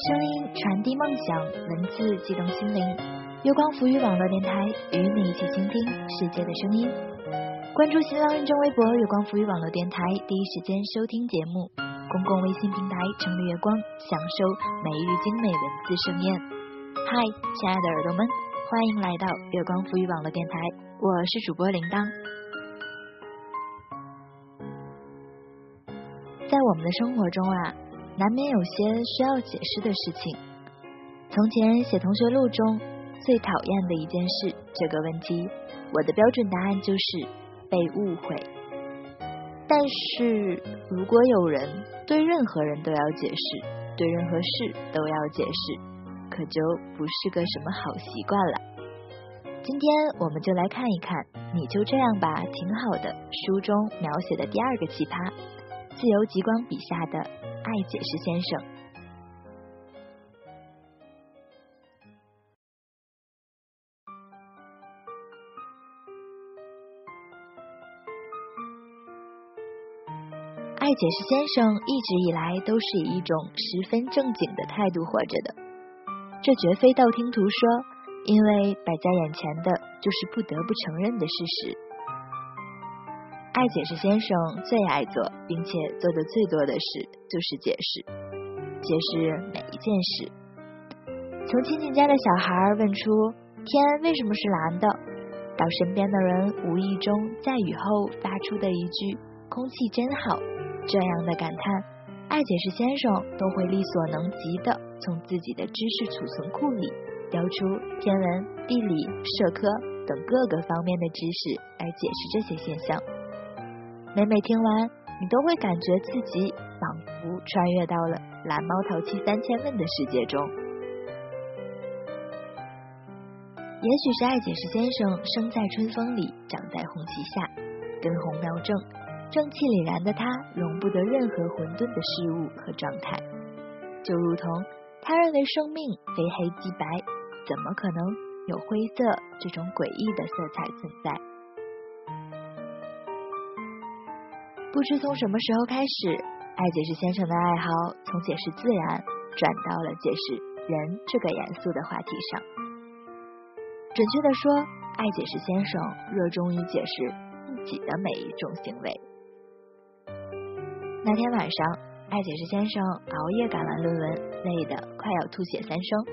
声音传递梦想，文字激动心灵。月光浮语网络电台与你一起倾听世界的声音。关注新浪认证微博“月光浮语网络电台”，第一时间收听节目。公共微信平台“成立月光”，享受每日精美文字盛宴。嗨，亲爱的耳朵们，欢迎来到月光浮语网络电台，我是主播铃铛。在我们的生活中啊。难免有些需要解释的事情。从前写同学录中最讨厌的一件事这个问题，我的标准答案就是被误会。但是如果有人对任何人都要解释，对任何事都要解释，可就不是个什么好习惯了。今天我们就来看一看，你就这样吧，挺好的。书中描写的第二个奇葩，自由极光笔下的。爱解释先生，爱解释先生一直以来都是以一种十分正经的态度活着的，这绝非道听途说，因为摆在眼前的就是不得不承认的事实。爱解释先生最爱做，并且做的最多的事就是解释，解释每一件事。从亲戚家的小孩问出天为什么是蓝的，到身边的人无意中在雨后发出的一句空气真好这样的感叹，爱解释先生都会力所能及的从自己的知识储存库里调出天文、地理、社科等各个方面的知识来解释这些现象。每每听完，你都会感觉自己仿佛穿越到了蓝猫淘气三千问的世界中。也许是爱解释先生生在春风里，长在红旗下，根红苗正，正气凛然的他容不得任何混沌的事物和状态，就如同他认为生命非黑即白，怎么可能有灰色这种诡异的色彩存在？不知从什么时候开始，爱解释先生的爱好从解释自然转到了解释人这个严肃的话题上。准确的说，爱解释先生热衷于解释自己的每一种行为。那天晚上，爱解释先生熬夜赶完论文，累得快要吐血三升。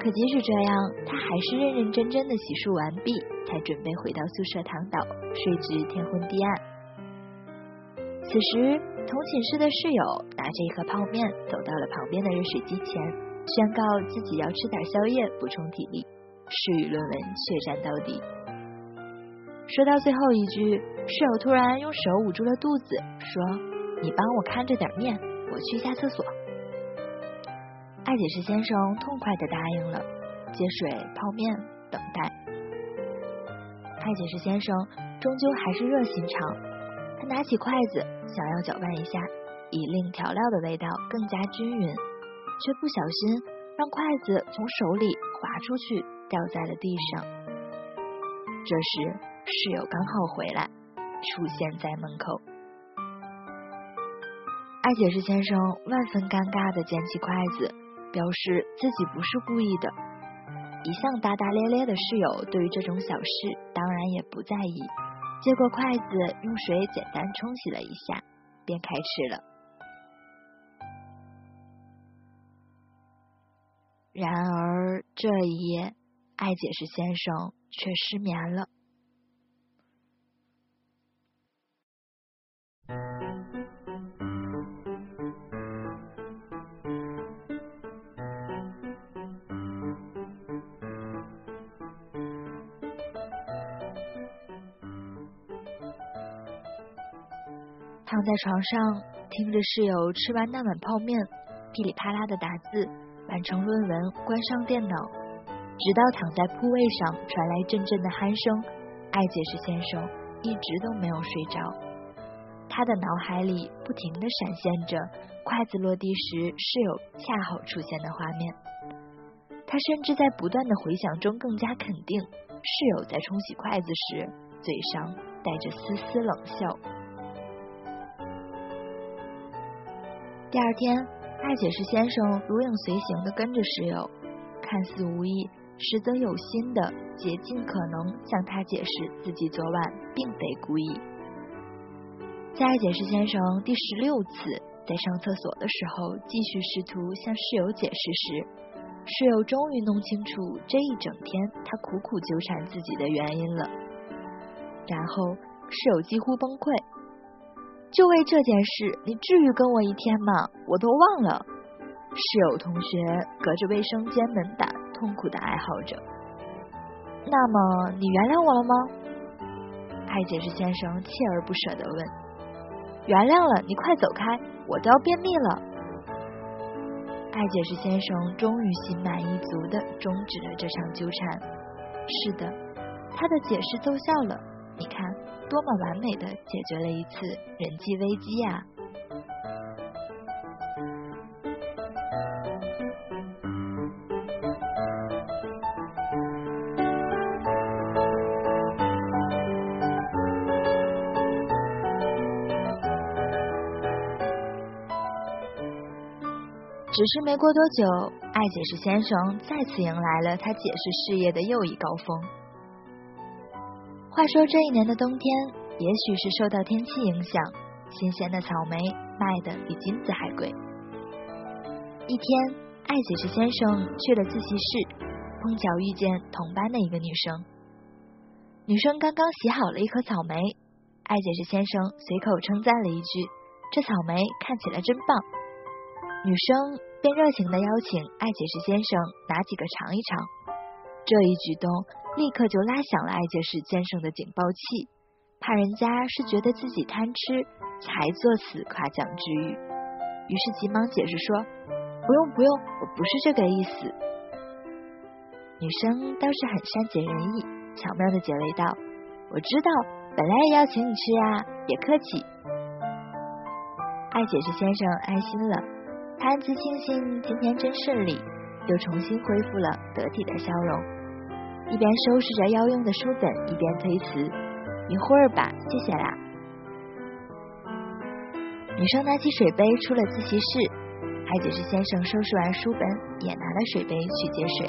可即使这样，他还是认认真真的洗漱完毕，才准备回到宿舍躺倒，睡至天昏地暗。此时，同寝室的室友拿着一盒泡面走到了旁边的热水机前，宣告自己要吃点宵夜补充体力，誓与论文血战到底。说到最后一句，室友突然用手捂住了肚子，说：“你帮我看着点面，我去下厕所。”爱解释先生痛快的答应了，接水、泡面、等待。爱解释先生终究还是热心肠。拿起筷子，想要搅拌一下，以令调料的味道更加均匀，却不小心让筷子从手里滑出去，掉在了地上。这时室友刚好回来，出现在门口。爱解释先生万分尴尬的捡起筷子，表示自己不是故意的。一向大大咧咧的室友对于这种小事当然也不在意。接过筷子，用水简单冲洗了一下，便开吃了。然而这一夜，爱解释先生却失眠了。在床上，听着室友吃完那碗泡面，噼里啪啦的打字，完成论文，关上电脑，直到躺在铺位上传来阵阵的鼾声，爱解释先生一直都没有睡着。他的脑海里不停的闪现着筷子落地时室友恰好出现的画面，他甚至在不断的回想中更加肯定，室友在冲洗筷子时嘴上带着丝丝冷笑。第二天，爱解释先生如影随形的跟着室友，看似无意，实则有心的竭尽可能向他解释自己昨晚并非故意。在爱解释先生第十六次在上厕所的时候，继续试图向室友解释时，室友终于弄清楚这一整天他苦苦纠缠自己的原因了。然后室友几乎崩溃，就为这件事，你至于跟我一天吗？我都忘了。室友同学隔着卫生间门板痛苦的哀嚎着。那么你原谅我了吗？爱解释先生锲而不舍的问。原谅了，你快走开，我都要便秘了。爱解释先生终于心满意足的终止了这场纠缠。是的，他的解释奏效了。你看，多么完美的解决了一次人际危机呀！只是没过多久，爱解释先生再次迎来了他解释事业的又一高峰。话说这一年的冬天，也许是受到天气影响，新鲜的草莓卖的比金子还贵。一天，爱解释先生去了自习室，碰巧遇见同班的一个女生。女生刚刚洗好了一颗草莓，爱解释先生随口称赞了一句：“这草莓看起来真棒。”女生便热情的邀请爱解释先生拿几个尝一尝。这一举动立刻就拉响了爱解释先生的警报器，怕人家是觉得自己贪吃才作此夸奖之语，于是急忙解释说：“不用不用，我不是这个意思。”女生倒是很善解人意，巧妙的解围道：“我知道，本来也要请你吃呀，别客气。”爱解释先生安心了。他暗自庆幸今天真顺利，又重新恢复了得体的笑容，一边收拾着要用的书本，一边推辞：“一会儿吧，谢谢啦。”女生拿起水杯出了自习室，爱解释先生收拾完书本，也拿了水杯去接水。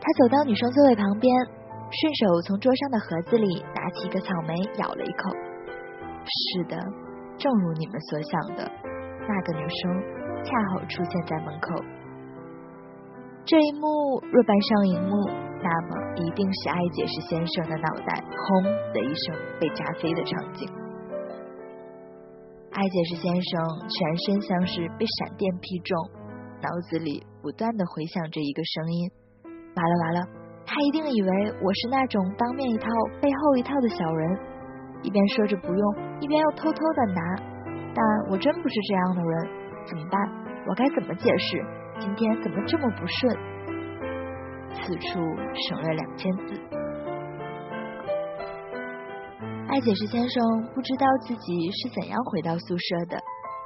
他走到女生座位旁边，顺手从桌上的盒子里拿起一个草莓，咬了一口。是的，正如你们所想的。那个女生恰好出现在门口，这一幕若搬上荧幕，那么一定是爱解释先生的脑袋轰的一声被炸飞的场景。爱解释先生全身像是被闪电劈中，脑子里不断的回响着一个声音：完了完了，他一定以为我是那种当面一套背后一套的小人，一边说着不用，一边又偷偷的拿。但我真不是这样的人，怎么办？我该怎么解释？今天怎么这么不顺？此处省略两千字。爱解释先生不知道自己是怎样回到宿舍的，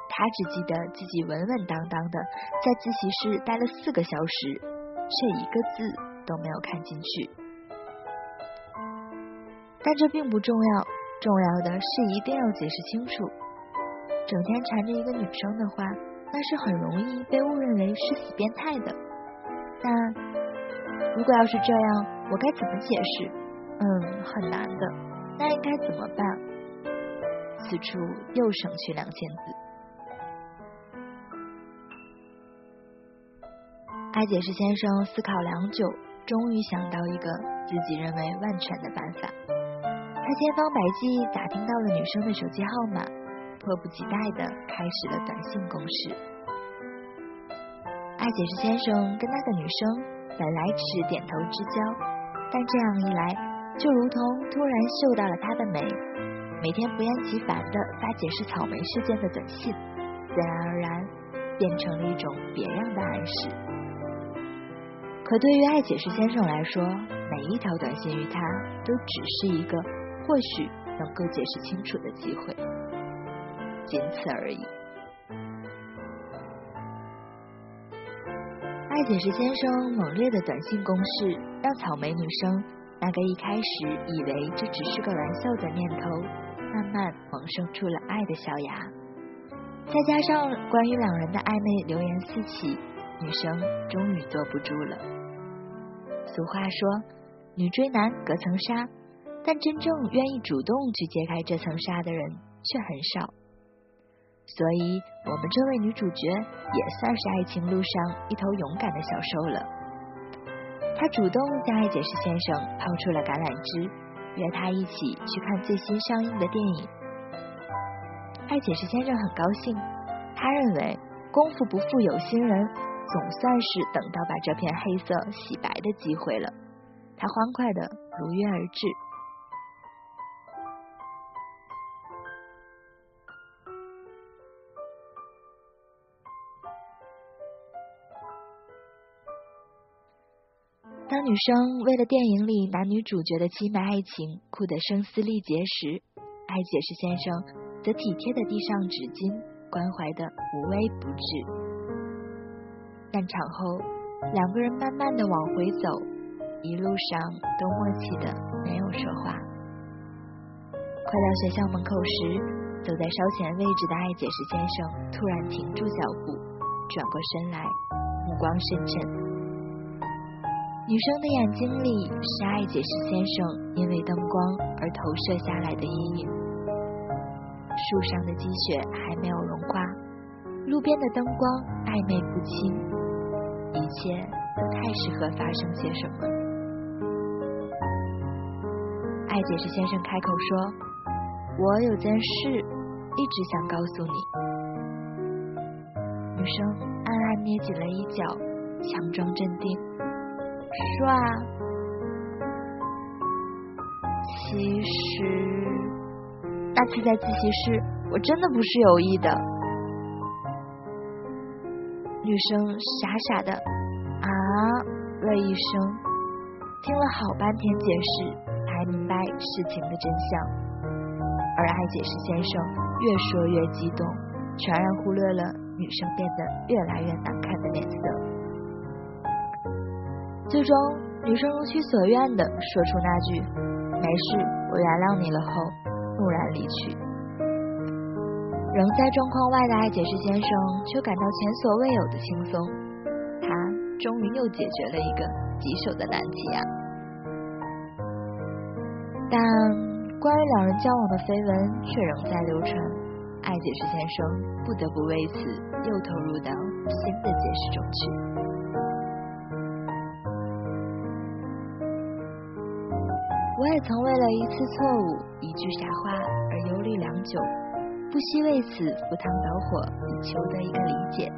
他只记得自己稳稳当当的在自习室待了四个小时，却一个字都没有看进去。但这并不重要，重要的是一定要解释清楚。整天缠着一个女生的话，那是很容易被误认为是死变态的。但如果要是这样，我该怎么解释？嗯，很难的。那应该怎么办？此处又省去两千字。爱解释先生思考良久，终于想到一个自己认为万全的办法。他千方百计打听到了女生的手机号码。迫不及待的开始了短信攻势。爱解释先生跟那个女生本来只是点头之交，但这样一来，就如同突然嗅到了她的美，每天不厌其烦的发解释草莓事件的短信，自然而然变成了一种别样的暗示。可对于爱解释先生来说，每一条短信与他都只是一个或许能够解释清楚的机会。仅此而已。爱解释先生猛烈的短信攻势，让草莓女生那个一开始以为这只是个玩笑的念头，慢慢萌生出了爱的小芽。再加上关于两人的暧昧流言四起，女生终于坐不住了。俗话说，女追男隔层纱，但真正愿意主动去揭开这层纱的人却很少。所以，我们这位女主角也算是爱情路上一头勇敢的小兽了。她主动向爱解释先生抛出了橄榄枝，约他一起去看最新上映的电影。爱解释先生很高兴，他认为功夫不负有心人，总算是等到把这片黑色洗白的机会了。他欢快的如约而至。当女生为了电影里男女主角的凄美爱情哭得声嘶力竭时，爱解释先生则体贴的递上纸巾，关怀的无微不至。散场后，两个人慢慢的往回走，一路上都默契的没有说话。快到学校门口时，走在稍前位置的爱解释先生突然停住脚步，转过身来，目光深沉。女生的眼睛里是爱解释先生因为灯光而投射下来的阴影。树上的积雪还没有融化，路边的灯光暧昧不清，一切都太适合发生些什么。爱解释先生开口说：“我有件事一直想告诉你。”女生暗暗捏紧了衣角，强装镇定。说啊，其实那次在自习室，我真的不是有意的。女生傻傻的啊了一声，听了好半天解释，才明白事情的真相。而爱解释先生越说越激动，全然忽略了女生变得越来越难看的脸色。最终，女生如其所愿的说出那句“没事，我原谅你了”后，怒然离去。仍在状况外的爱解释先生却感到前所未有的轻松，他终于又解决了一个棘手的难题啊！但关于两人交往的绯闻却仍在流传，爱解释先生不得不为此又投入到新的解释中去。我也曾为了一次错误、一句傻话而忧虑良久，不惜为此赴汤蹈火以求得一个理解，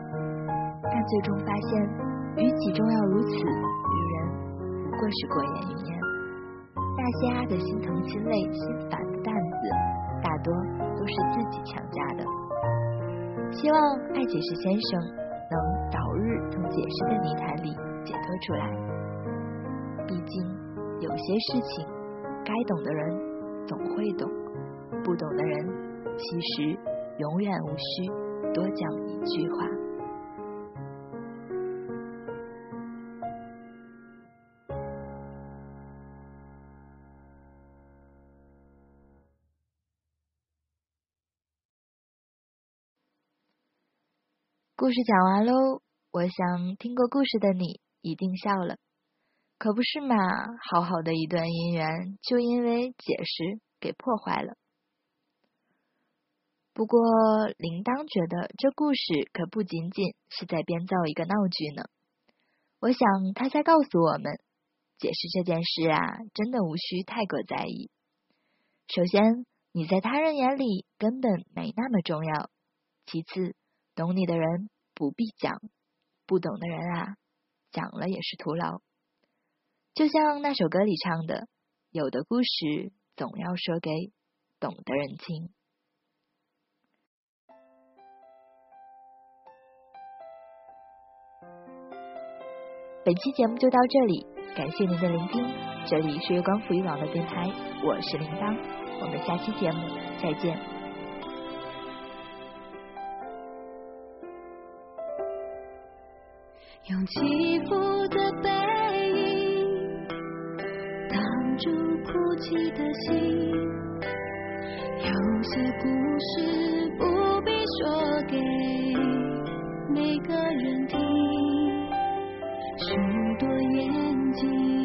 但最终发现，与己重要如此，与人不过是过眼云烟。那些压得心疼、心累、心烦的担子，大多都是自己强加的。希望爱解释先生能早日从解释的泥潭里解脱出来。毕竟，有些事情。该懂的人总会懂，不懂的人其实永远无需多讲一句话。故事讲完喽，我想听过故事的你一定笑了。可不是嘛！好好的一段姻缘，就因为解释给破坏了。不过，铃铛觉得这故事可不仅仅是在编造一个闹剧呢。我想，他在告诉我们，解释这件事啊，真的无需太过在意。首先，你在他人眼里根本没那么重要；其次，懂你的人不必讲，不懂的人啊，讲了也是徒劳。就像那首歌里唱的：“有的故事总要说给懂的人听。”本期节目就到这里，感谢您的聆听。这里是月光浮语网的电台，我是铃铛，我们下期节目再见。用起伏的背影。住哭泣的心有些故事不必说给每个人听许多眼睛